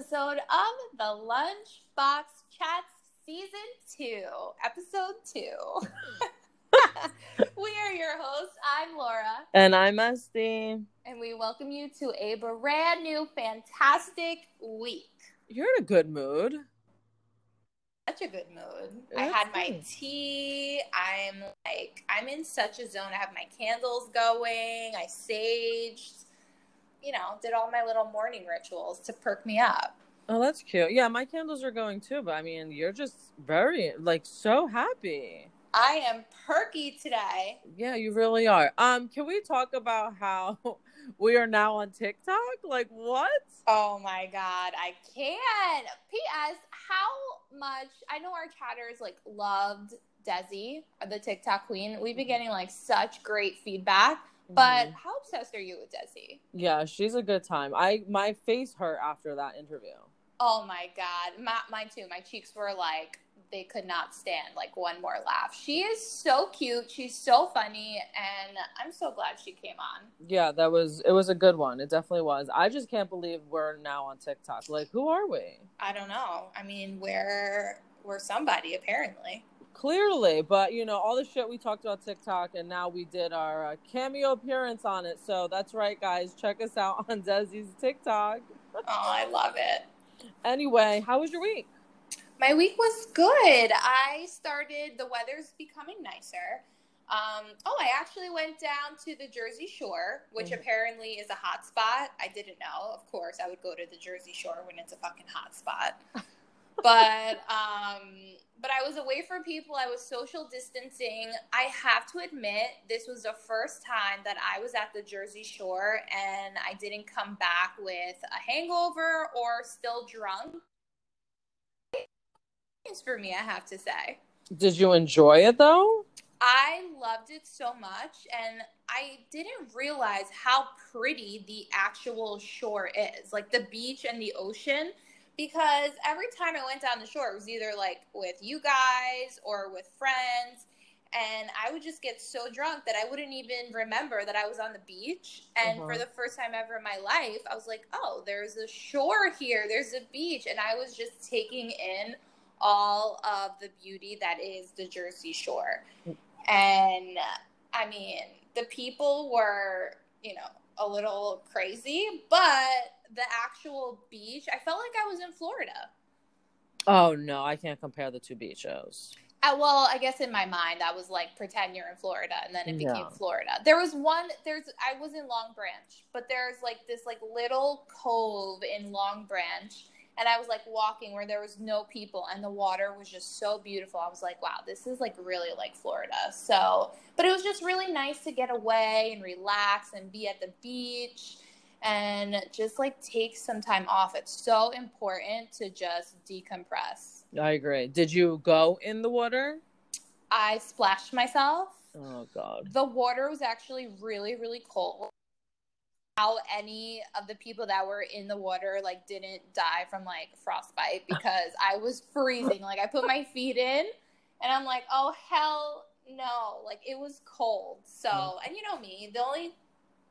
episode of the Lunchbox Chats Season 2, Episode 2. we are your hosts. I'm Laura. And I'm Este. And we welcome you to a brand new, fantastic week. You're in a good mood. Such a good mood. I had my tea. I'm like, I'm in such a zone. I have my candles going. I saged you know, did all my little morning rituals to perk me up. Oh, that's cute. Yeah, my candles are going too, but I mean, you're just very like so happy. I am perky today. Yeah, you really are. Um, can we talk about how we are now on TikTok? Like what? Oh my god, I can. P.S. How much I know our chatters like loved Desi, the TikTok queen. We've been mm-hmm. getting like such great feedback. But mm-hmm. how obsessed are you with Desi? Yeah, she's a good time. I my face hurt after that interview. Oh my god, my, mine too. My cheeks were like they could not stand like one more laugh. She is so cute. She's so funny, and I'm so glad she came on. Yeah, that was it. Was a good one. It definitely was. I just can't believe we're now on TikTok. Like, who are we? I don't know. I mean, we're we're somebody apparently. Clearly, but you know all the shit we talked about TikTok, and now we did our uh, cameo appearance on it. So that's right, guys. Check us out on Desi's TikTok. oh, I love it. Anyway, how was your week? My week was good. I started. The weather's becoming nicer. Um, oh, I actually went down to the Jersey Shore, which mm-hmm. apparently is a hot spot. I didn't know. Of course, I would go to the Jersey Shore when it's a fucking hot spot. but um, but I was away from people. I was social distancing. I have to admit, this was the first time that I was at the Jersey Shore and I didn't come back with a hangover or still drunk. It's for me, I have to say. Did you enjoy it though? I loved it so much, and I didn't realize how pretty the actual shore is like the beach and the ocean because every time I went down the shore, it was either like with you guys or with friends. And I would just get so drunk that I wouldn't even remember that I was on the beach. And uh-huh. for the first time ever in my life, I was like, oh, there's a shore here, there's a beach. And I was just taking in all of the beauty that is the Jersey Shore. And I mean, the people were, you know, a little crazy, but the actual beach, I felt like I was in Florida. Oh no, I can't compare the two beaches. Uh, well, I guess in my mind, that was like, pretend you're in Florida, and then it became yeah. Florida. There was one. There's. I was in Long Branch, but there's like this like little cove in Long Branch, and I was like walking where there was no people, and the water was just so beautiful. I was like, wow, this is like really like Florida. So, but it was just really nice to get away and relax and be at the beach and just like take some time off. It's so important to just decompress. I agree. Did you go in the water? I splashed myself. Oh god. The water was actually really really cold. How any of the people that were in the water like didn't die from like frostbite because I was freezing. Like I put my feet in and I'm like, "Oh hell no." Like it was cold. So, mm. and you know me, the only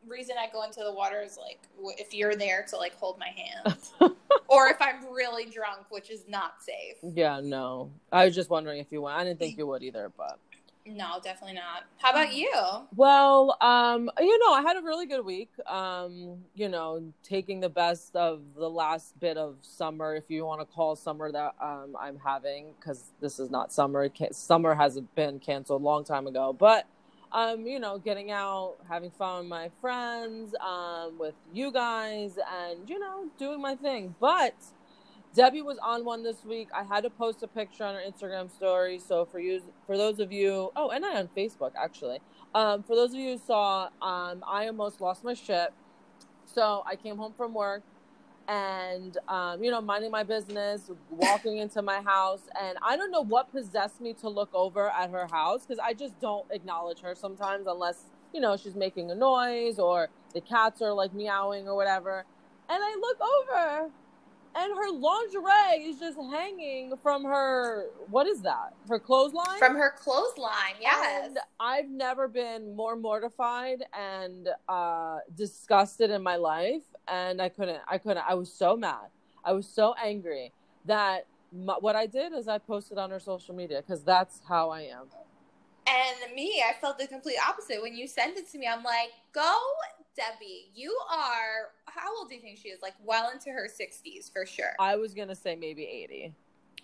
reason I go into the water is like if you're there to like hold my hand, or if I'm really drunk, which is not safe. Yeah, no. I was just wondering if you went. I didn't think you would either, but no, definitely not. How about you? Well, um, you know, I had a really good week. Um, you know, taking the best of the last bit of summer, if you want to call summer that um, I'm having, because this is not summer. Summer hasn't been canceled a long time ago, but um, you know, getting out, having fun with my friends, um, with you guys, and you know, doing my thing. But Debbie was on one this week. I had to post a picture on her Instagram story. So for you, for those of you, oh, and I on Facebook actually. Um, for those of you who saw, um, I almost lost my shit. So I came home from work and um, you know minding my business walking into my house and i don't know what possessed me to look over at her house because i just don't acknowledge her sometimes unless you know she's making a noise or the cats are like meowing or whatever. And i look over and her lingerie is just hanging from her. What is that? Her clothesline. From her clothesline, yes. And I've never been more mortified and uh, disgusted in my life, and I couldn't. I couldn't. I was so mad. I was so angry that my, what I did is I posted on her social media because that's how I am. And me, I felt the complete opposite. When you sent it to me, I'm like, go, Debbie. You are, how old do you think she is? Like, well into her 60s for sure. I was going to say maybe 80.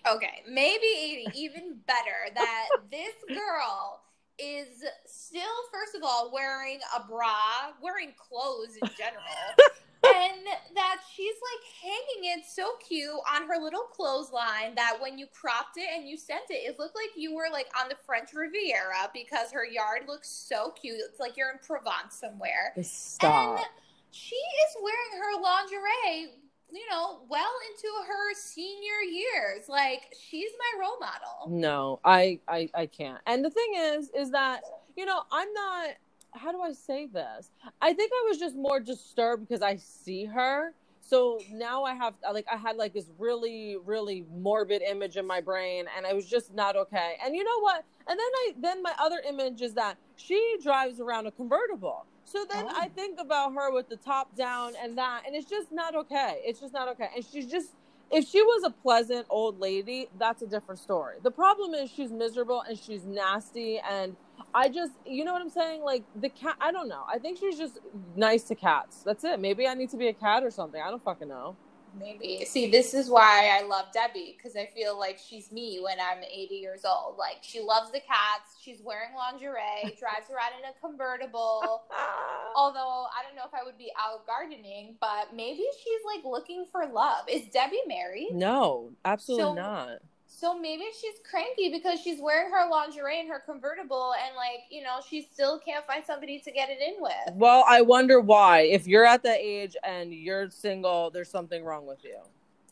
Okay, maybe 80. Even better that this girl is still, first of all, wearing a bra, wearing clothes in general. and that she's like hanging it so cute on her little clothesline that when you cropped it and you sent it, it looked like you were like on the French Riviera because her yard looks so cute. It's like you're in Provence somewhere. Stop. And she is wearing her lingerie, you know, well into her senior years. Like she's my role model. No, I, I, I can't. And the thing is, is that you know, I'm not how do I say this? I think I was just more disturbed because I see her. So now I have like I had like this really really morbid image in my brain and I was just not okay. And you know what? And then I then my other image is that she drives around a convertible. So then oh. I think about her with the top down and that and it's just not okay. It's just not okay. And she's just if she was a pleasant old lady, that's a different story. The problem is she's miserable and she's nasty and I just, you know what I'm saying? Like the cat, I don't know. I think she's just nice to cats. That's it. Maybe I need to be a cat or something. I don't fucking know. Maybe. See, this is why I love Debbie because I feel like she's me when I'm 80 years old. Like she loves the cats. She's wearing lingerie, drives around in a convertible. Although I don't know if I would be out gardening, but maybe she's like looking for love. Is Debbie married? No, absolutely so, not. So maybe she's cranky because she's wearing her lingerie and her convertible, and like you know, she still can't find somebody to get it in with. Well, I wonder why. If you're at that age and you're single, there's something wrong with you.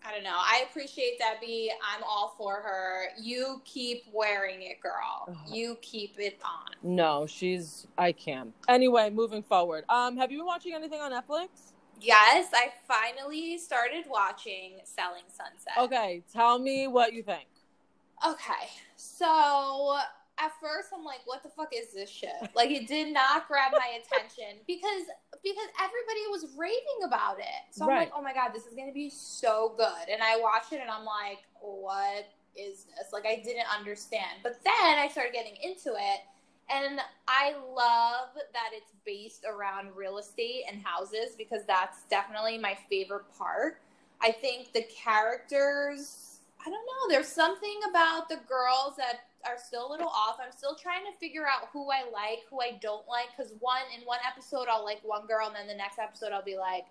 I don't know. I appreciate Debbie. I'm all for her. You keep wearing it, girl. You keep it on. No, she's. I can't. Anyway, moving forward. Um, have you been watching anything on Netflix? Yes, I finally started watching Selling Sunset. Okay, tell me what you think. Okay, so at first I'm like, what the fuck is this shit? Like it did not grab my attention because because everybody was raving about it. So I'm right. like, oh my god, this is gonna be so good. And I watched it and I'm like, what is this? Like I didn't understand. But then I started getting into it and I love that it's based around real estate and houses because that's definitely my favorite part. I think the characters I don't know. There's something about the girls that are still a little off. I'm still trying to figure out who I like, who I don't like. Because one in one episode I'll like one girl, and then the next episode I'll be like,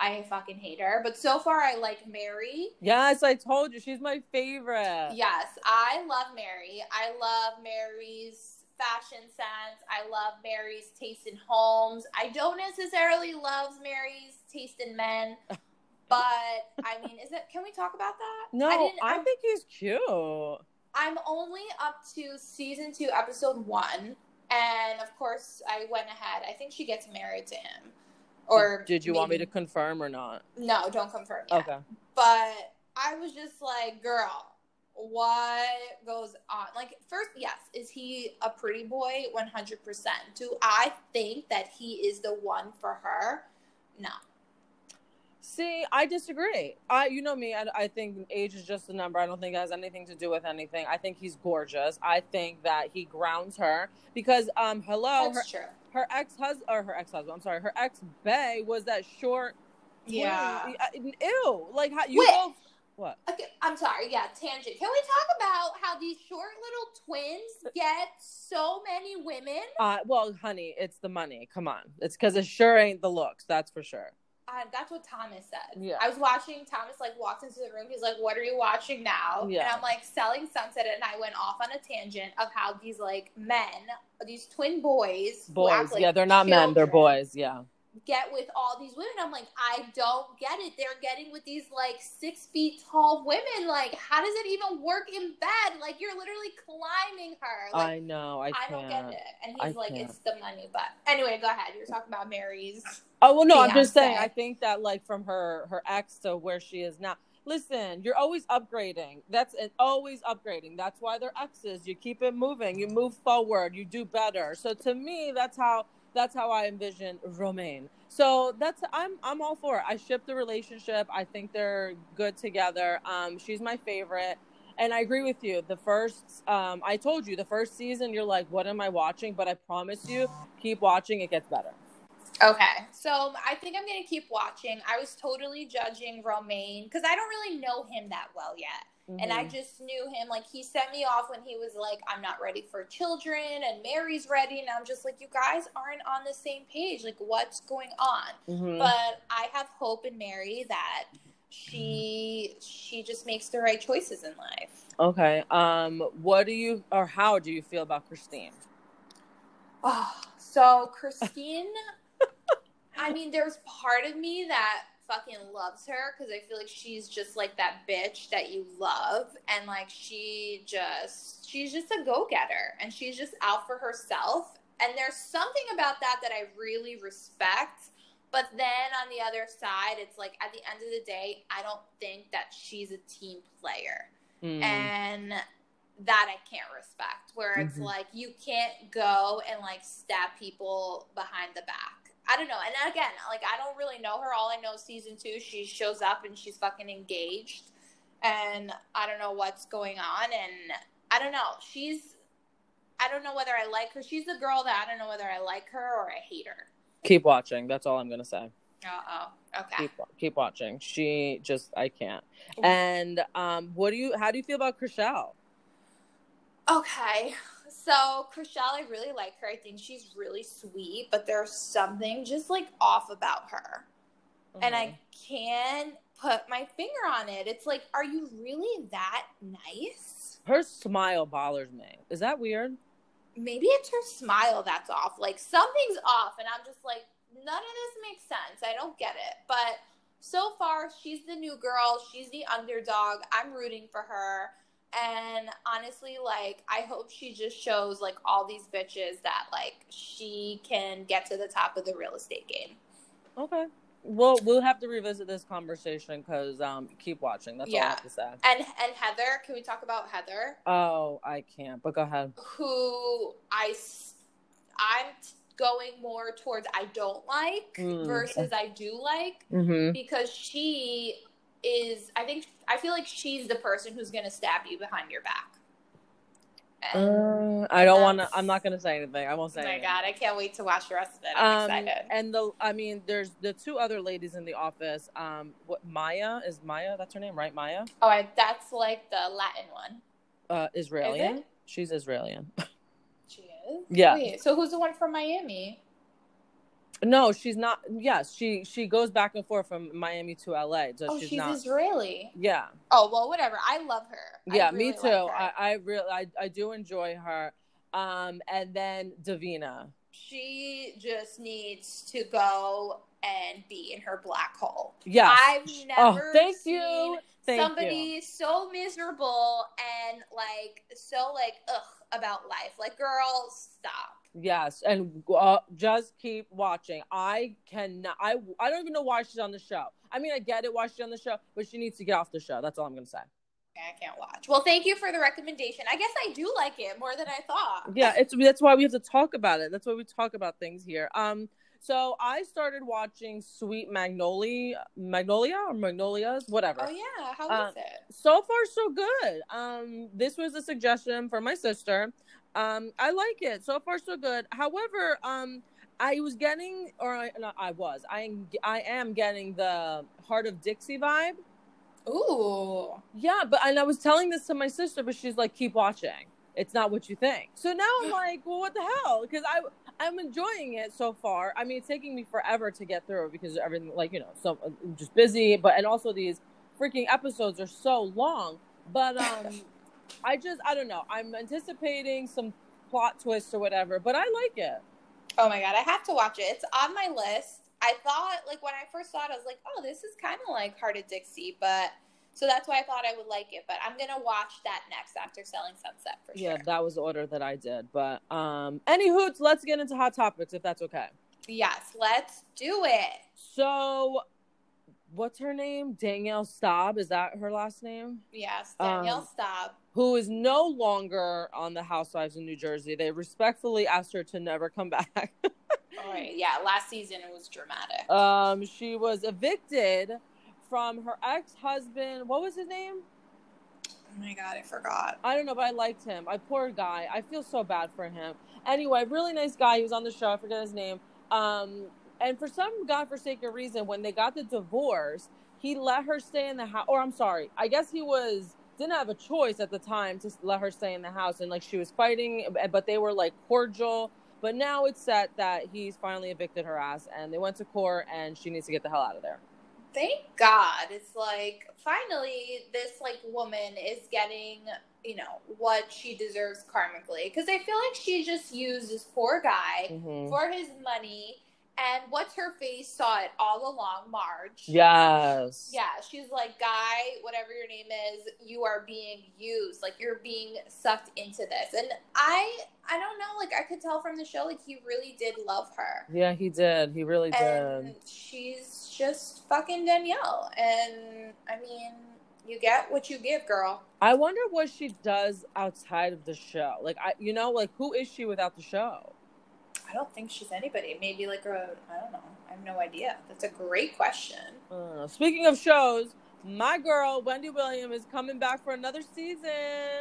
I fucking hate her. But so far I like Mary. Yes, I told you she's my favorite. Yes, I love Mary. I love Mary's fashion sense. I love Mary's taste in homes. I don't necessarily love Mary's taste in men. But I mean, is it? Can we talk about that? No, I, I think he's cute. I'm only up to season two, episode one, and of course, I went ahead. I think she gets married to him. Or did you maybe, want me to confirm or not? No, don't confirm. Yet. Okay. But I was just like, girl, what goes on? Like, first, yes, is he a pretty boy? 100%. Do I think that he is the one for her? No. See, I disagree. I, you know me. I, I think age is just a number. I don't think it has anything to do with anything. I think he's gorgeous. I think that he grounds her because, um, hello, That's her, true. her ex husband or her ex husband. I'm sorry, her ex bay was that short. Yeah. Ew. Like how you Wait. both. What? Okay, I'm sorry. Yeah, tangent. Can we talk about how these short little twins get so many women? Uh, well, honey, it's the money. Come on, it's because it sure ain't the looks. That's for sure. Uh, that's what Thomas said. Yeah. I was watching Thomas like walked into the room. He's like, "What are you watching now?" Yeah. And I'm like, "Selling Sunset," and I went off on a tangent of how these like men, these twin boys, boys, like yeah, they're not children, men, they're boys, yeah, get with all these women. I'm like, I don't get it. They're getting with these like six feet tall women. Like, how does it even work in bed? Like, you're literally climbing her. Like, I know. I, I don't get it. And he's I like, can't. it's the money. But anyway, go ahead. You're talking about Mary's. Oh well, no, I'm just saying. I think that like from her her ex to where she is now. Listen, you're always upgrading. That's it, always upgrading. That's why they're exes. You keep it moving. You move forward. You do better. So to me, that's how that's how I envision Romain. So that's I'm I'm all for it. I ship the relationship. I think they're good together. Um, she's my favorite. And I agree with you. The first, um, I told you, the first season, you're like, what am I watching? But I promise you, keep watching. It gets better. Okay. So I think I'm to keep watching. I was totally judging Romain because I don't really know him that well yet. And I Mhm. just knew him. Like, he sent me off when he was like, I'm not ready for children, and Mary's ready. And I'm just like, you guys aren't on the same page. Like, what's going on? Mhm. But I have hope in Mary that she she just makes the right choices in life. Okay. Um, what do you or how do you feel about Christine? Oh, so Christine, I mean, there's part of me that fucking loves her because I feel like she's just like that bitch that you love, and like she just she's just a go getter, and she's just out for herself. And there's something about that that I really respect. But then on the other side, it's like at the end of the day, I don't think that she's a team player Mm. and that I can't respect. Where it's Mhm. like you can't go and like stab people behind the back. I don't know. And again, like I don't really know her. All I know is season two, she shows up and she's fucking engaged, and I don't know what's going on. And I don't know. She's I don't know whether I like her. She's a girl that I don't know whether I like her or I hate her. keep watching. That's all I'm gonna say. Uh oh. Okay. Keep keep watching. She just I can't. And um, what do you? How do you feel about Chrishell? Okay. So, Chrishell, I really like her. I think she's really sweet, but there's something just like off about her. And Mm-hmm. I can't put my finger on it. It's like, are you really that nice? her smile bothers me. Is that weird? Maybe it's her smile that's off. Like, something's off. And I'm just like, none of this makes sense. I don't get it. But so far, she's the new girl. She's the underdog. I'm rooting for her. And honestly, like, I hope she just shows, like, all these bitches that, like, she can get to the top of the real estate game. Okay. Well, we'll have to revisit this conversation because um, keep watching. That's all I have to say. And and Heather, can we talk about Heather? Oh, I can't. But go ahead. Who I I'm t- going more towards I don't like Mm. versus I do like Mm-hmm. because she is I think I feel like she's the person who's to stab you behind your back. Uh, I don't want to. I'm not to say anything. I won't say. oh my anything. god, I can't wait to watch the rest of it. I'm Um, excited. and the I mean, there's the two other ladies in the office. Um, what Maya is Maya? That's her name, right? Maya, Oh, I, that's like the Latin one. uh, Israelian. it? She's Israelian. She is. Yeah. Wait, so who's the one from Miami? No, she's not. Yes, she she goes back and forth from Miami to LA. So oh, she's, she's, not. Israeli. yeah, Oh well, whatever. I love her. Yeah, really me too. like. I I really I, I do enjoy her. Um, and then Davina. she just needs to go and be in her black hole. Yeah. I've oh, never thank seen you. Thank somebody you. so miserable and like so like ugh about life. Like, girl, stop. Yes, and uh, just keep watching. I cannot. I I don't even know why she's on the show. I mean, I get it why she's on the show, but she needs to get off the show. That's all I'm gonna say. I can't watch. Well, thank you for the recommendation. I guess I do like it more than I thought. Yeah, it's that's why we have to talk about it. That's why we talk about things here. Um, so I started watching Sweet Magnolia, Magnolia or Magnolias, whatever. Oh yeah, how Uh, is it? so far so good. Um this was a suggestion from my sister. Um i like it. So far so good. However um i was getting or i, not, I was. I am i am getting the Hart of Dixie vibe. Ooh. yeah but and i was telling this to my sister but she's like keep watching it's not what you think. So now i'm like well what the hell? Because i i'm enjoying it so far. I mean it's taking me forever to get through because everything like you know so I'm just busy but and also these freaking episodes are so long. But um i just i don't know. I'm anticipating some plot twists or whatever but i like it. Oh my god, I have to watch it. It's on my list. I thought like when I first saw it, I was like, oh, this is kind of like Hart of Dixie, but so that's why I thought I would like it. But I'm gonna watch that next after Selling Sunset for Yeah, sure. that was the order that I did. But um, any hoots, let's get into hot topics if that's okay. Yes, let's do it. So, what's her name? Danielle Staub. Is that her last name? Yes, Danielle Um, Staub. Who is no longer on the Housewives in New Jersey. They respectfully asked her to never come back. All right, yeah, last season it was dramatic. um, she was evicted from her ex husband. What was his name? oh my god, I forgot. I don't know, but I liked him. I poor guy. I feel so bad for him. Anyway, really nice guy. He was on the show. I forget his name. Um, and for some godforsaken reason, when they got the divorce, he let her stay in the house. Or I'm sorry, I guess he was didn't have a choice at the time to let her stay in the house, and like she was fighting, but they were like cordial. But now it's set that he's finally evicted her ass, and they went to court, and she needs to get the hell out of there. Thank God. It's like finally this like woman is getting, you know, what she deserves karmically because I feel like she just used this poor guy Mhm. for his money and what's her face saw it all along, Marge. Yes. Yeah, she's like, guy, whatever your name is, you are being used. Like you're being sucked into this. And I I don't know, like I could tell from the show, like he really did love her. Yeah, he did. He really did. She's just fucking Danielle. And I mean, you get what you give, girl. I wonder what she does outside of the show. Like I you know, like who is she without the show? I don't think she's anybody. Maybe like a I don't know. I have no idea. That's a great question. Uh, speaking of shows, my girl Wendy Williams is coming back for another season.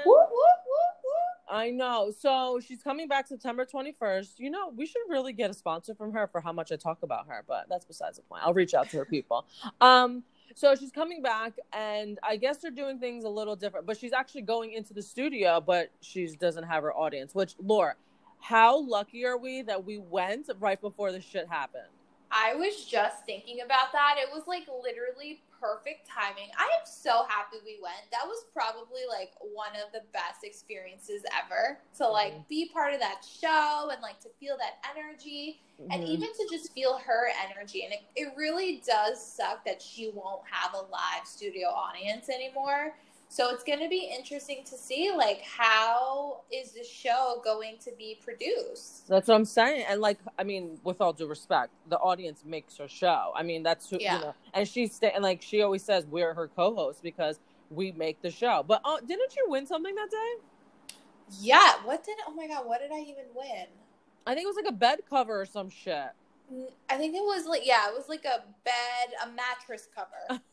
Whoop, whoop, whoop, whoop. I know. So she's coming back September 21st. You know, we should really get a sponsor from her for how much I talk about her, but that's besides the point. I'll reach out to her people. Um, so she's coming back, and I guess they're doing things a little different. But she's actually going into the studio, but she doesn't have her audience. Which, Laura, how lucky are we that we went right before this shit happened? I was just thinking about that. It was like literally perfect timing. I am so happy we went. That was probably like one of the best experiences ever to like Mhm. be part of that show and like to feel that energy and Mhm. even to just feel her energy. And it, it really does suck that she won't have a live studio audience anymore. So it's going to be interesting to see like how is the show going to be produced? That's what I'm saying. And like, I mean, with all due respect, the audience makes her show. I mean, that's who, Yeah. you know, and she's sta- and like she always says we're her co-hosts because we make the show. But uh, didn't you win something that day? Yeah, what did Oh my god, what did I even win? I think it was like a bed cover or some shit. I think it was like yeah, it was like a bed, a mattress cover.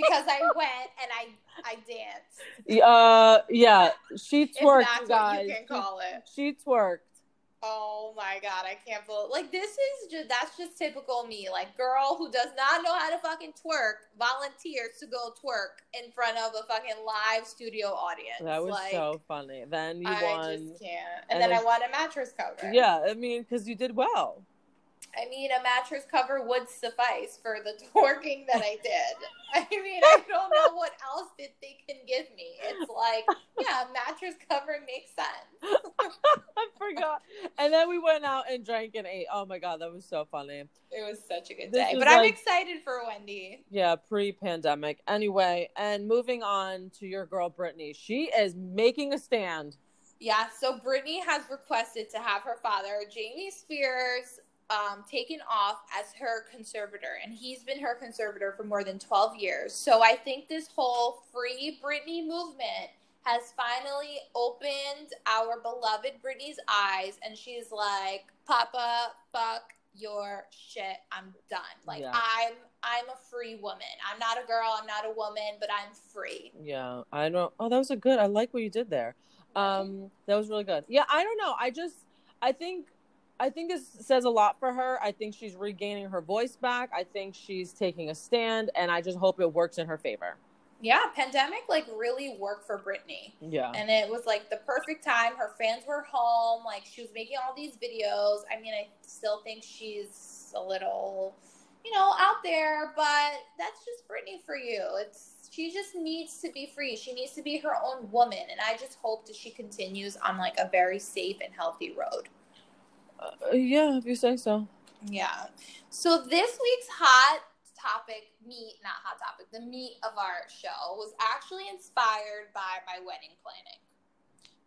because I went and I I danced. Uh, yeah, she twerked, guys. you can call it. She, twerked. Oh my god, I can't believe like this is just that's just typical me. Like girl who does not know how to fucking twerk volunteers to go twerk in front of a fucking live studio audience. That was like, so funny. Then you I won. just can't. And And, then then- I won a mattress cover. Yeah, I mean, because you did well. I mean, a mattress cover would suffice for the twerking that I did. I mean, I don't know what else that they can give me. It's like, yeah, a mattress cover makes sense. I forgot. And then we went out and drank and ate. Oh my god, that was so funny. It was such a good This day. But I'm excited for Wendy. Yeah, pre-pandemic. Anyway, and moving on to your girl Britney, she is making a stand. Yeah, so Britney has requested to have her father, Jamie Spears, um, taken off as her conservator, and he's been her conservator for more than 12 years. So I think this whole free Britney movement has finally opened our beloved Britney's eyes, and she's like, Papa, fuck your shit. I'm done. Like Yeah. I'm I'm a free woman. I'm not a girl, I'm not a woman, but I'm free. Yeah, I don't. Oh, that was a good. I like what you did there. Um, that was really good. Yeah, I don't know. I just, I think, I think this says a lot for her. I think she's regaining her voice back. I think she's taking a stand, and I just hope it works in her favor. Yeah, pandemic like really worked for Britney. Yeah. And it was like the perfect time. Her fans were home. Like she was making all these videos. I mean, I still think she's a little, you know, out there, but that's just Britney for you. It's she just needs to be free. She needs to be her own woman, and I just hope that she continues on like a very safe and healthy road. Uh, yeah, if you say so. Yeah. So this week's hot topic, meat, not hot topic, the meat of our show was actually inspired by my wedding planning.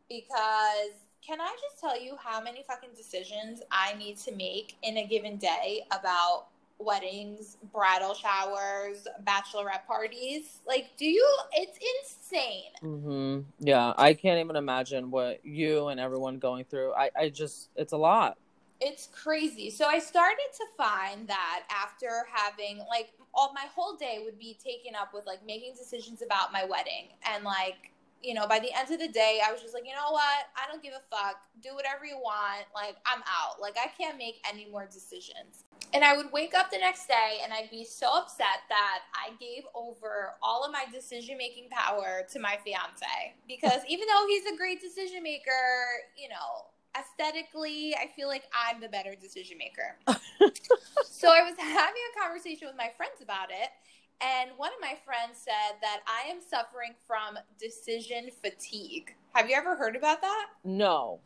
Because can I just tell you how many fucking decisions I need to make in a given day about weddings, bridal showers, bachelorette parties? Like, do you? It's insane. Mm-hmm. Yeah, I can't even imagine what you and everyone going through. I, I just, it's a lot. It's crazy. So I started to find that after having like all my whole day would be taken up with like making decisions about my wedding and like you know, by the end of the day, I was just like, you know what? I don't give a fuck. Do whatever you want. Like, I'm out. Like, I can't make any more decisions. And I would wake up the next day and I'd be so upset that I gave over all of my decision making power to my fiance. Because even though he's a great decision maker, you know, aesthetically, I feel like I'm the better decision maker. so I was having a conversation with my friends about it. And one of my friends said that I am suffering from decision fatigue. Have you ever heard about that? No.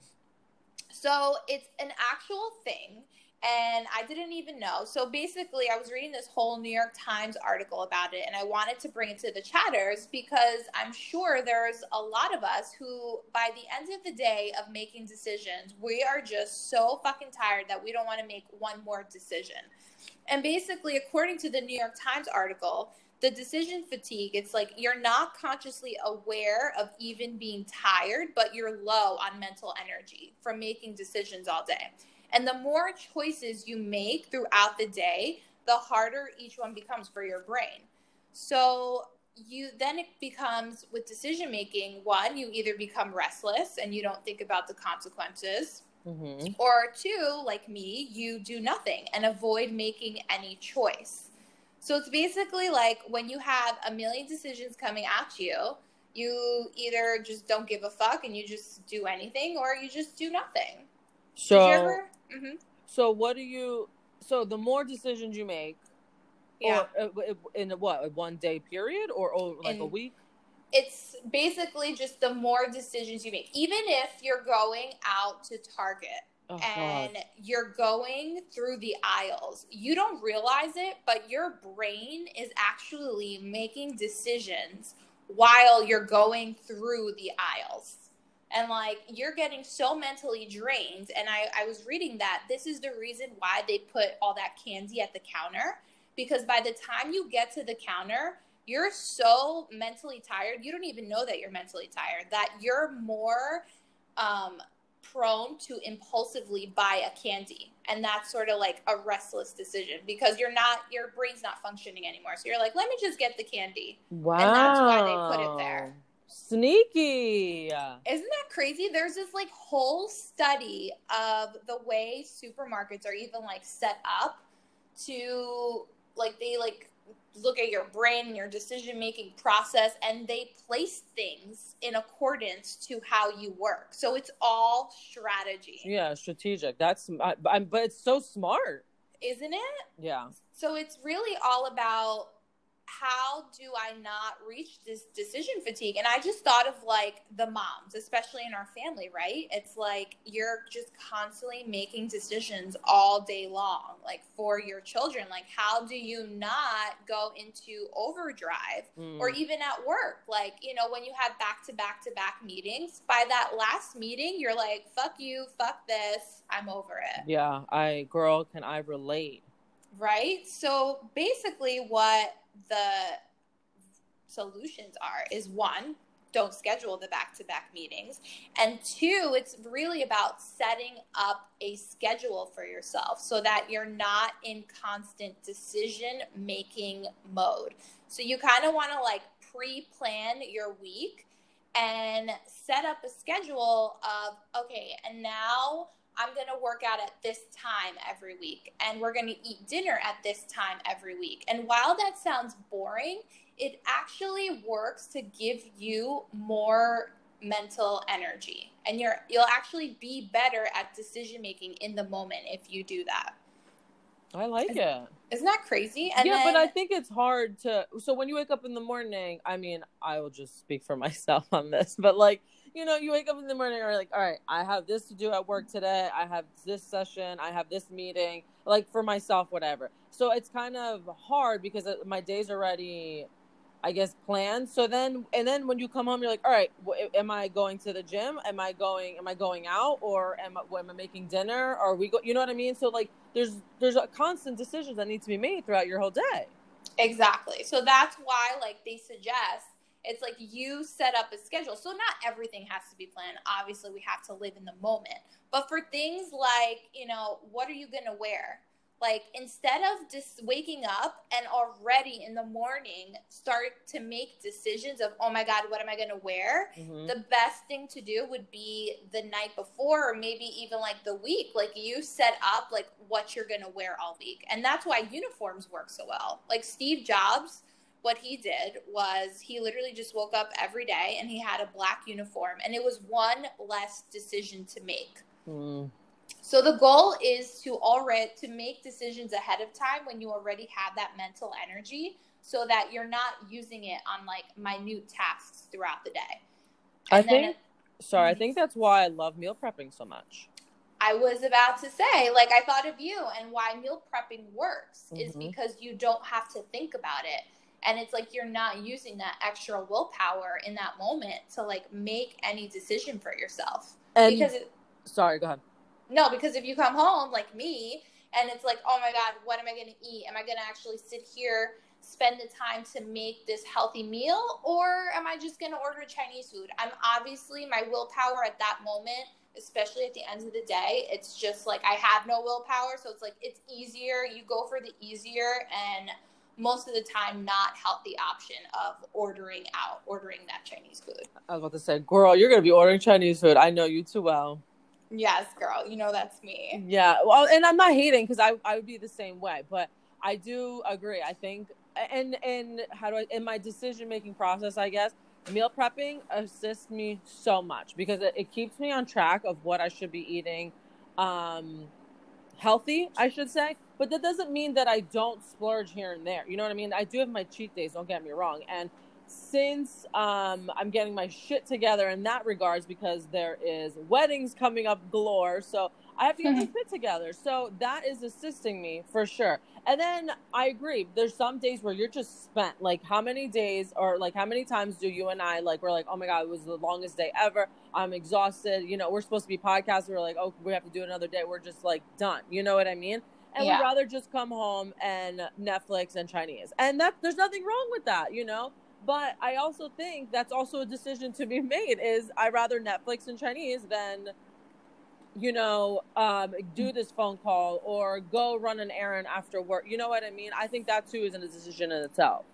So it's an actual thing and I didn't even know. So basically, I was reading this whole New York Times article about it, and I wanted to bring it to the chatters because I'm sure there's a lot of us who, by the end of the day of making decisions, we are just so fucking tired that we don't want to make one more decision. And basically, according to the New York Times article, the decision fatigue, it's like you're not consciously aware of even being tired, but you're low on mental energy from making decisions all day. And the more choices you make throughout the day, the harder each one becomes for your brain. So you then it becomes with decision making one you either become restless and you don't think about the consequences mm-hmm. or two like me you do nothing and avoid making any choice so it's basically like when you have a million decisions coming at you you either just don't give a fuck and you just do anything or you just do nothing so Mm-hmm. So what do you? So the more decisions you make, yeah, or, uh, in a, what a one day period or, or like in, a week. It's basically just the more decisions you make, even if you're going out to Target. Oh, and God. you're going through the aisles. You don't realize it, but your brain is actually making decisions while you're going through the aisles and like you're getting so mentally drained. And I, I was reading that this is the reason why they put all that candy at the counter. Because by the time you get to the counter you're so mentally tired. You don't even know that you're mentally tired that you're more um, prone to impulsively buy a candy. And that's sort of like a restless decision because you're not your brain's not functioning anymore. So you're like let me just get the candy. Wow and that's why they put it there Sneaky. Isn't that crazy? There's this like whole study of the way supermarkets are even like set up to like they like look at your brain and your decision making process and they place things in accordance to how you work. So it's all strategy. Yeah, strategic. That's I, but it's so smart. Isn't it? Yeah. So it's really all about how do I not reach this decision fatigue? And I just thought of like the moms, especially in our family, right? It's like you're just constantly making decisions all day long, like for your children. Like, how do you not go into overdrive mm. or even at work? Like, you know, when you have back to back to back meetings, by that last meeting, you're like, fuck you, fuck this, I'm over it. Yeah, I, girl, can I relate? Right? So basically, what the solutions are is one, don't schedule the back to back meetings. And two, it's really about setting up a schedule for yourself so that you're not in constant decision making mode. So you kind of want to like pre plan your week and set up a schedule of, okay, and now I'm going to work out at this time every week, and we're going to eat dinner at this time every week. And while that sounds boring, it actually works to give you more mental energy and you're you'll actually be better at decision making in the moment if you do that I like Is- it. Isn't that crazy? And yeah, then, but I think it's hard to. So when you wake up in the morning, I mean, I will just speak for myself on this, but like, you know, you wake up in the morning, and you're like, all right, I have this to do at work today. I have this session. I have this meeting. Like for myself, whatever. So it's kind of hard because uh, my day's already, I guess, planned. So then, and then when you come home, you're like, all right, am I going to the gym? Am I going? Am I going out? Or am I, am I making dinner? Are we go? You know what I mean? So like, there's there's a constant decisions that need to be made throughout your whole day. Exactly. So that's why, like, they suggest it's like you set up a schedule. So not everything has to be planned. Obviously, we have to live in the moment. But for things like, you know, what are you going to wear? Like, instead of just waking up and already in the morning start to make decisions of, oh my God, what am I going to wear? Mhm. the best thing to do would be the night before or maybe even like the week like you set up like what you're gonna wear all week and that's why uniforms work so well like steve jobs what he did was he literally just woke up every day and he had a black uniform and it was one less decision to make Mm. so the goal is to already to make decisions ahead of time when you already have that mental energy so that you're not using it on like minute tasks throughout the day I And then think. Sorry, I think that's why I love meal prepping so much. I was about to say, like, I thought of you and why meal prepping works is Mhm. because you don't have to think about it. And it's like you're not using that extra willpower in that moment to like make any decision for yourself. And because it, sorry, go ahead. no, because if you come home like me and it's like, oh my God, what am I going to eat? Am I going to actually sit here, spend the time to make this healthy meal? Or am I just going to order Chinese food? I'm obviously, my willpower at that moment, especially at the end of the day, it's just like I have no willpower. So it's like, it's easier. You go for the easier and most of the time not healthy option of ordering out, ordering that Chinese food. I was about to say, girl, you're gonna be ordering Chinese food. I know you too well. Yes, girl, you know that's me. Yeah, well, and I'm not hating because I I would be the same way, but I do agree. I think, and and how do I in my decision making process, I guess meal prepping assists me so much because it, it keeps me on track of what I should be eating, um, healthy, I should say. But that doesn't mean that I don't splurge here and there. You know what I mean? I do have my cheat days. Don't get me wrong, and since um, I'm getting my shit together in that regards because there is weddings coming up galore, so I have to get my shit together. So that is assisting me for sure. And then I agree. There's some days where you're just spent. Like how many days or like how many times do you and I like we're like, oh my god, it was the longest day ever. I'm exhausted. You know, we're supposed to be podcasting. We're like, oh, we have to do another day. We're just like done. You know what I mean? And Yeah. we'd rather just come home and Netflix and Chinese. And that there's nothing wrong with that, you know. But I also think that's also a decision to be made. Is I rather Netflix and Chinese than, you know, um, do this phone call or go run an errand after work. You know what I mean? I think that too is a decision in itself.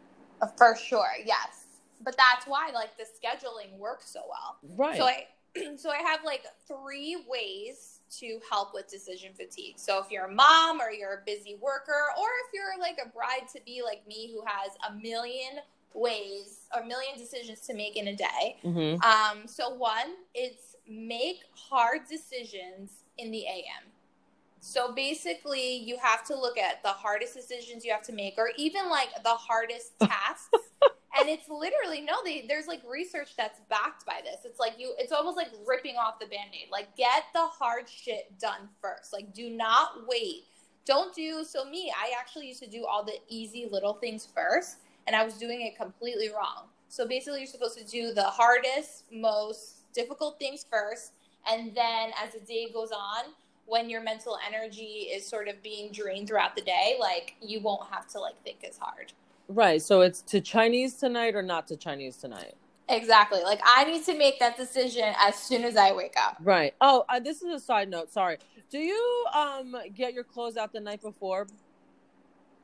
For sure, yes. But that's why like the scheduling works so well. Right. So I so I have like three ways to help with decision fatigue. So if you're a mom or you're a busy worker or if you're like a bride to be like me who has a million ways or a million decisions to make in a day. hmm Um so one it's make hard decisions in the AM. So basically, you have to look at the hardest decisions you have to make, or even like the hardest tasks. And it's literally no, they, there's like research that's backed by this. It's like you, it's almost like ripping off the band aid. Like, get the hard shit done first. Like, do not wait. Don't do so. Me, I actually used to do all the easy little things first, and I was doing it completely wrong. So basically, you're supposed to do the hardest, most difficult things first, and then as the day goes on, when your mental energy is sort of being drained throughout the day, like you won't have to like think as hard. Right. So it's to Chinese tonight or not to Chinese tonight. Exactly. Like I need to make that decision as soon as I wake up. Right. Oh, uh, this is a side note. Sorry. Do you um get your clothes out the night before?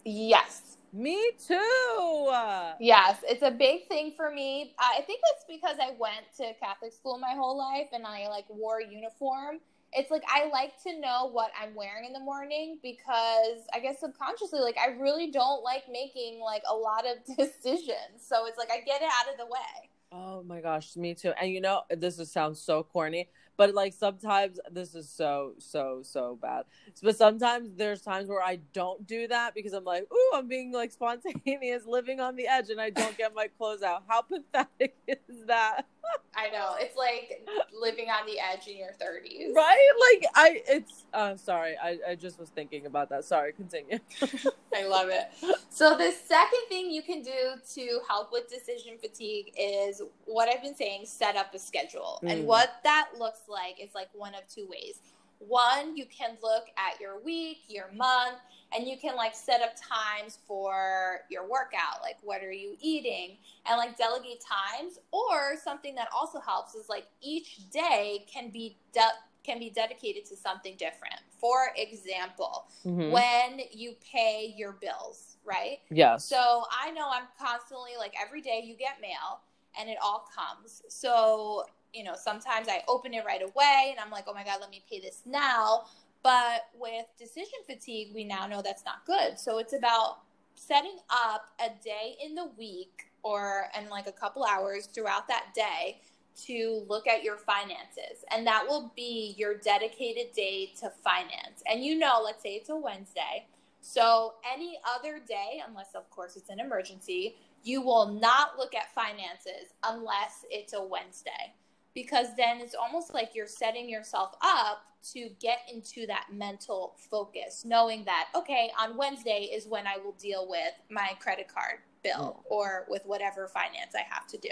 Yes. Me too. Uh, Yes, it's a big thing for me. I think it's because I went to Catholic school my whole life and I like wore a uniform. It's like I like to know what I'm wearing in the morning because I guess subconsciously like I really don't like making like a lot of decisions. So it's like I get it out of the way. Oh my gosh, me too. And you know, this is, sounds so corny, but like sometimes this is so so so bad but sometimes there's times where i don't do that because i'm like ooh i'm being like spontaneous living on the edge and i don't get my clothes out how pathetic is that i know. It's like living on the edge in your 30s right? Like i it's uh sorry. I i just was thinking about that. Sorry continue. I love it. So the second thing you can do to help with decision fatigue is what i've been saying set up a schedule. Mm. and what that looks like is like one of two ways. One, you can look at your week, your month, and you can like set up times for your workout. Like, what are you eating? And like delegate times. Or something that also helps is like each day can be de- can be dedicated to something different. For example, mm-hmm. when you pay your bills, right? Yeah. So I know I'm constantly like every day you get mail and it all comes. So you know, sometimes I open it right away and I'm like, oh my God, let me pay this now. But with decision fatigue, we now know that's not good. So it's about setting up a day in the week or and like a couple hours throughout that day to look at your finances. And that will be your dedicated day to finance. And you know, let's say it's a Wednesday. So any other day, unless of course it's an emergency, you will not look at finances unless it's a Wednesday because then it's almost like you're setting yourself up to get into that mental focus, knowing that, okay, on Wednesday is when I will deal with my credit card bill mm. or with whatever finance I have to do.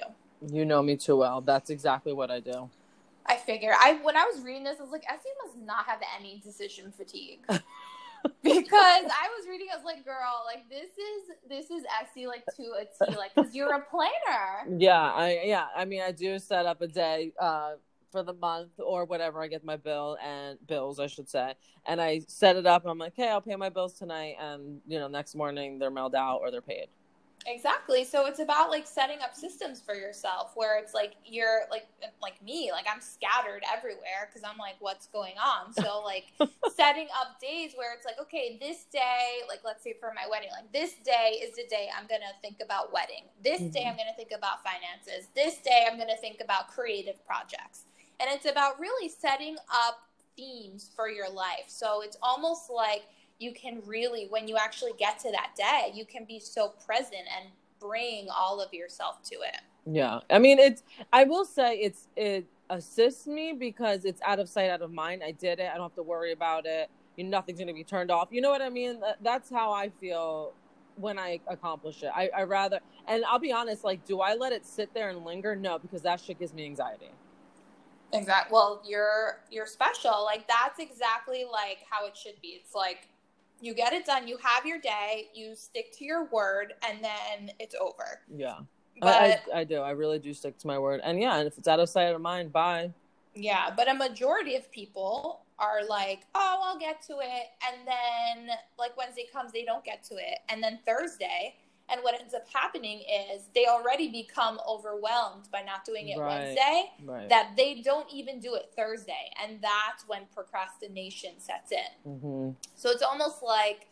You know me too well. That's exactly what I do. I figure I when I was reading this, I was like, Este must not have any decision fatigue. because I was reading, I was like, girl, like this is this is Este like to a T, like because you're a planner. Yeah, I yeah, I mean, I do set up a day uh, for the month or whatever I get my bill and bills, I should say, and I set it up. I'm like, hey, I'll pay my bills tonight, and you know, next morning they're mailed out or they're paid. Exactly. So it's about like setting up systems for yourself where it's like you're like like me, like I'm scattered everywhere because I'm like what's going on. So like setting up days where it's like okay, this day, like let's say for my wedding, like this day is the day I'm going to think about wedding. This mm-hmm. day I'm going to think about finances. This day I'm going to think about creative projects. And it's about really setting up themes for your life. So it's almost like you can really, when you actually get to that day, you can be so present and bring all of yourself to it. Yeah. I mean, it's, I will say it's, it assists me because it's out of sight, out of mind. I did it. I don't have to worry about it. You know, nothing's going to be turned off. You know what I mean? That's how I feel when I accomplish it. I, I rather, and I'll be honest, like, do I let it sit there and linger? No, because that shit gives me anxiety. Exactly. Well, you're you're special. Like that's exactly like how it should be. It's like you get it done, you have your day, you stick to your word, and then it's over. Yeah. But I, I, I do. I really do stick to my word. And yeah, and if it's out of sight, out of mind, bye. Yeah, but a majority of people are like, oh, I'll get to it. And then, like, Wednesday comes, they don't get to it. And then Thursday, and what ends up happening is they already become overwhelmed by not doing it right. Wednesday, right. that they don't even do it Thursday. And that's when procrastination sets in. Mm-hmm. So it's almost like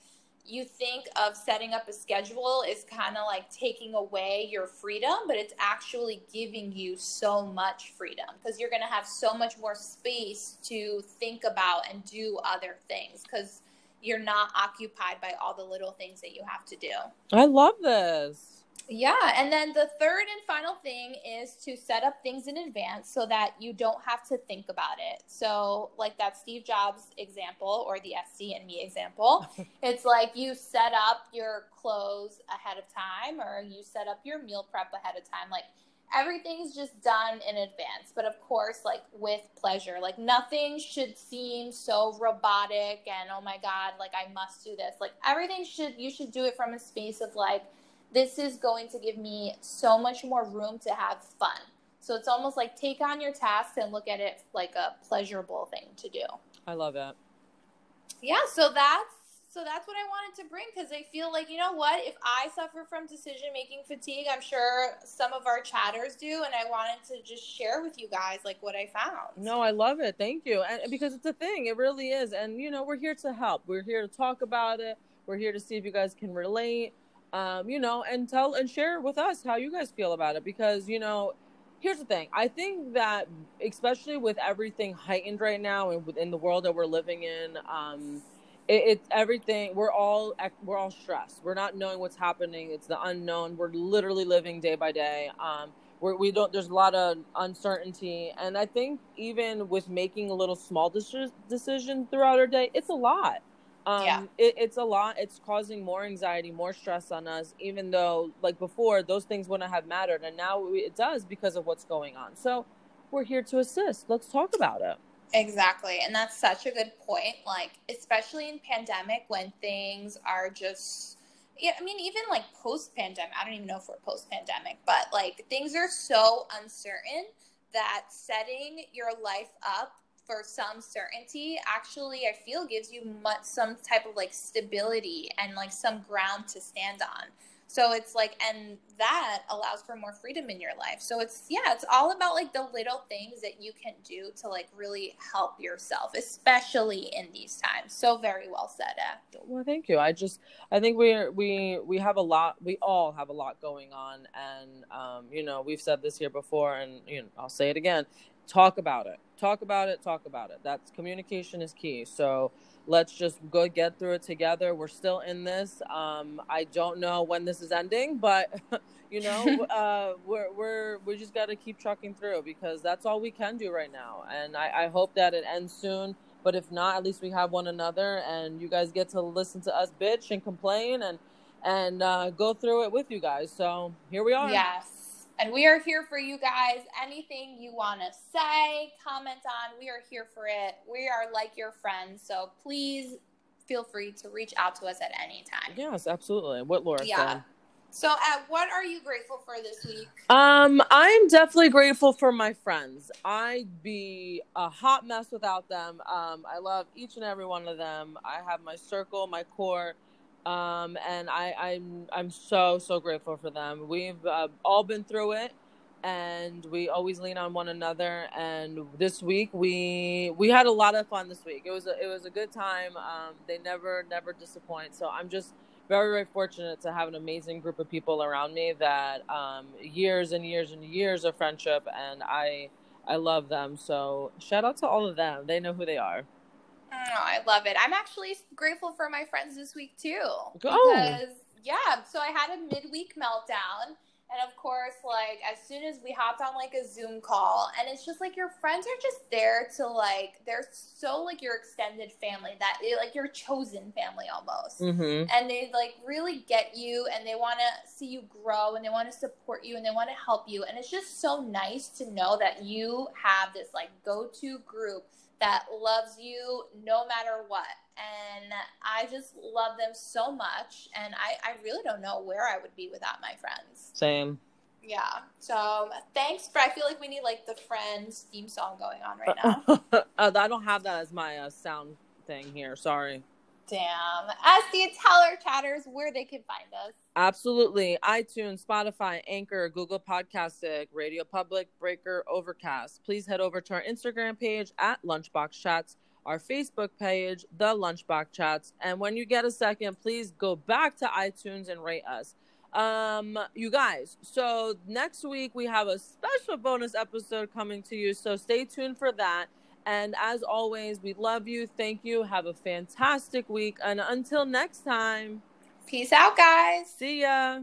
you think of setting up a schedule is kind of like taking away your freedom, but it's actually giving you so much freedom because you're going to have so much more space to think about and do other things. Because you're not occupied by all the little things that you have to do. I love this. Yeah, and then the third and final thing is to set up things in advance so that you don't have to think about it. So, like that Steve Jobs example or the Este and me example, it's like you set up your clothes ahead of time or you set up your meal prep ahead of time. Like everything's just done in advance but of course like with pleasure. Like nothing should seem so robotic and oh my god like i must do this. Like everything should you should do it from a space of like this is going to give me so much more room to have fun. So it's almost like take on your tasks and look at it like a pleasurable thing to do. I love it yeah so that's so that's what I wanted to bring because I feel like, you know what? If I suffer from decision making fatigue, I'm sure some of our chatters do. And I wanted to just share with you guys like what I found. No, I love it. Thank you. And because it's a thing, it really is. And, you know, we're here to help. We're here to talk about it. We're here to see if you guys can relate, um, you know, and tell and share with us how you guys feel about it because, you know, here's the thing. I think that especially with everything heightened right now and within the world that we're living in, um, it, it's everything. We're all we're all stressed. We're not knowing what's happening. It's the unknown. We're literally living day by day. Um, we're, we don't. There's a lot of uncertainty, and I think even with making a little small decision throughout our day, it's a lot. Um, yeah. It, it's a lot. It's causing more anxiety, more stress on us, even though, like before, those things wouldn't have mattered. And now it does because of what's going on. So we're here to assist. Let's talk about it. Exactly. And that's such a good point. Like, especially in pandemic when things are just yeah, I mean, even like post pandemic, I don't even know if we're post pandemic, but like things are so uncertain that setting your life up for some certainty actually I feel gives you much some type of like stability and like some ground to stand on. So it's like, and that allows for more freedom in your life. So it's, yeah, it's all about like the little things that you can do to like really help yourself, especially in these times. So very well said? Well, thank you. I just, I think we're, we, we have a lot, we all have a lot going on. And, um, you know, we've said this here before and, you know, I'll say it again talk about it talk about it talk about it that's communication is key so let's just go get through it together. We're still in this. Um, i don't know when this is ending but you know uh, we're, we're we just got to keep trucking through because that's all we can do right now. And I, I hope that it ends soon. But if not at least we have one another and you guys get to listen to us bitch and complain and and uh, go through it with you guys. So here we are. Yes and we are here for you guys. Anything you want to say, comment on, we are here for it. We are like your friends. So please feel free to reach out to us at any time. Yes, absolutely. What Laura yeah. said. So, uh, what are you grateful for this week? Um, I'm definitely grateful for my friends. I'd be a hot mess without them. Um, I love each and every one of them. I have my circle, my core um, and I, I'm I'm so so grateful for them. We've uh, all been through it, and we always lean on one another. And this week we we had a lot of fun. This week it was a, it was a good time. Um, they never never disappoint. So I'm just very very fortunate to have an amazing group of people around me that um, years and years and years of friendship, and I I love them. So shout out to all of them. They know who they are. Oh, I love it. I'm actually grateful for my friends this week too. Oh. Because yeah, so I had a midweek meltdown. And of course, like as soon as we hopped on like a Zoom call, and it's just like your friends are just there to like they're so like your extended family that like your chosen family almost, mm-hmm. and they like really get you and they want to see you grow and they want to support you and they want to help you, and it's just so nice to know that you have this like go to group that loves you no matter what. And I just love them so much. And I, I really don't know where I would be without my friends. Same. Yeah. So thanks for, I feel like we need like the Friends theme song going on right now. uh, I don't have that as my uh, sound thing here. Sorry. Damn. As the teller chatters where they can find us. Absolutely. iTunes, Spotify, Anchor, Google Podcastic, Radio Public, Breaker, Overcast. Please head over to our Instagram page at Lunchbox Chats, our Facebook page, The Lunchbox Chats. And when you get a second, please go back to iTunes and rate us. Um, you guys, so next week we have a special bonus episode coming to you. So stay tuned for that. And as always, we love you. Thank you. Have a fantastic week. And until next time, peace out, guys. See ya.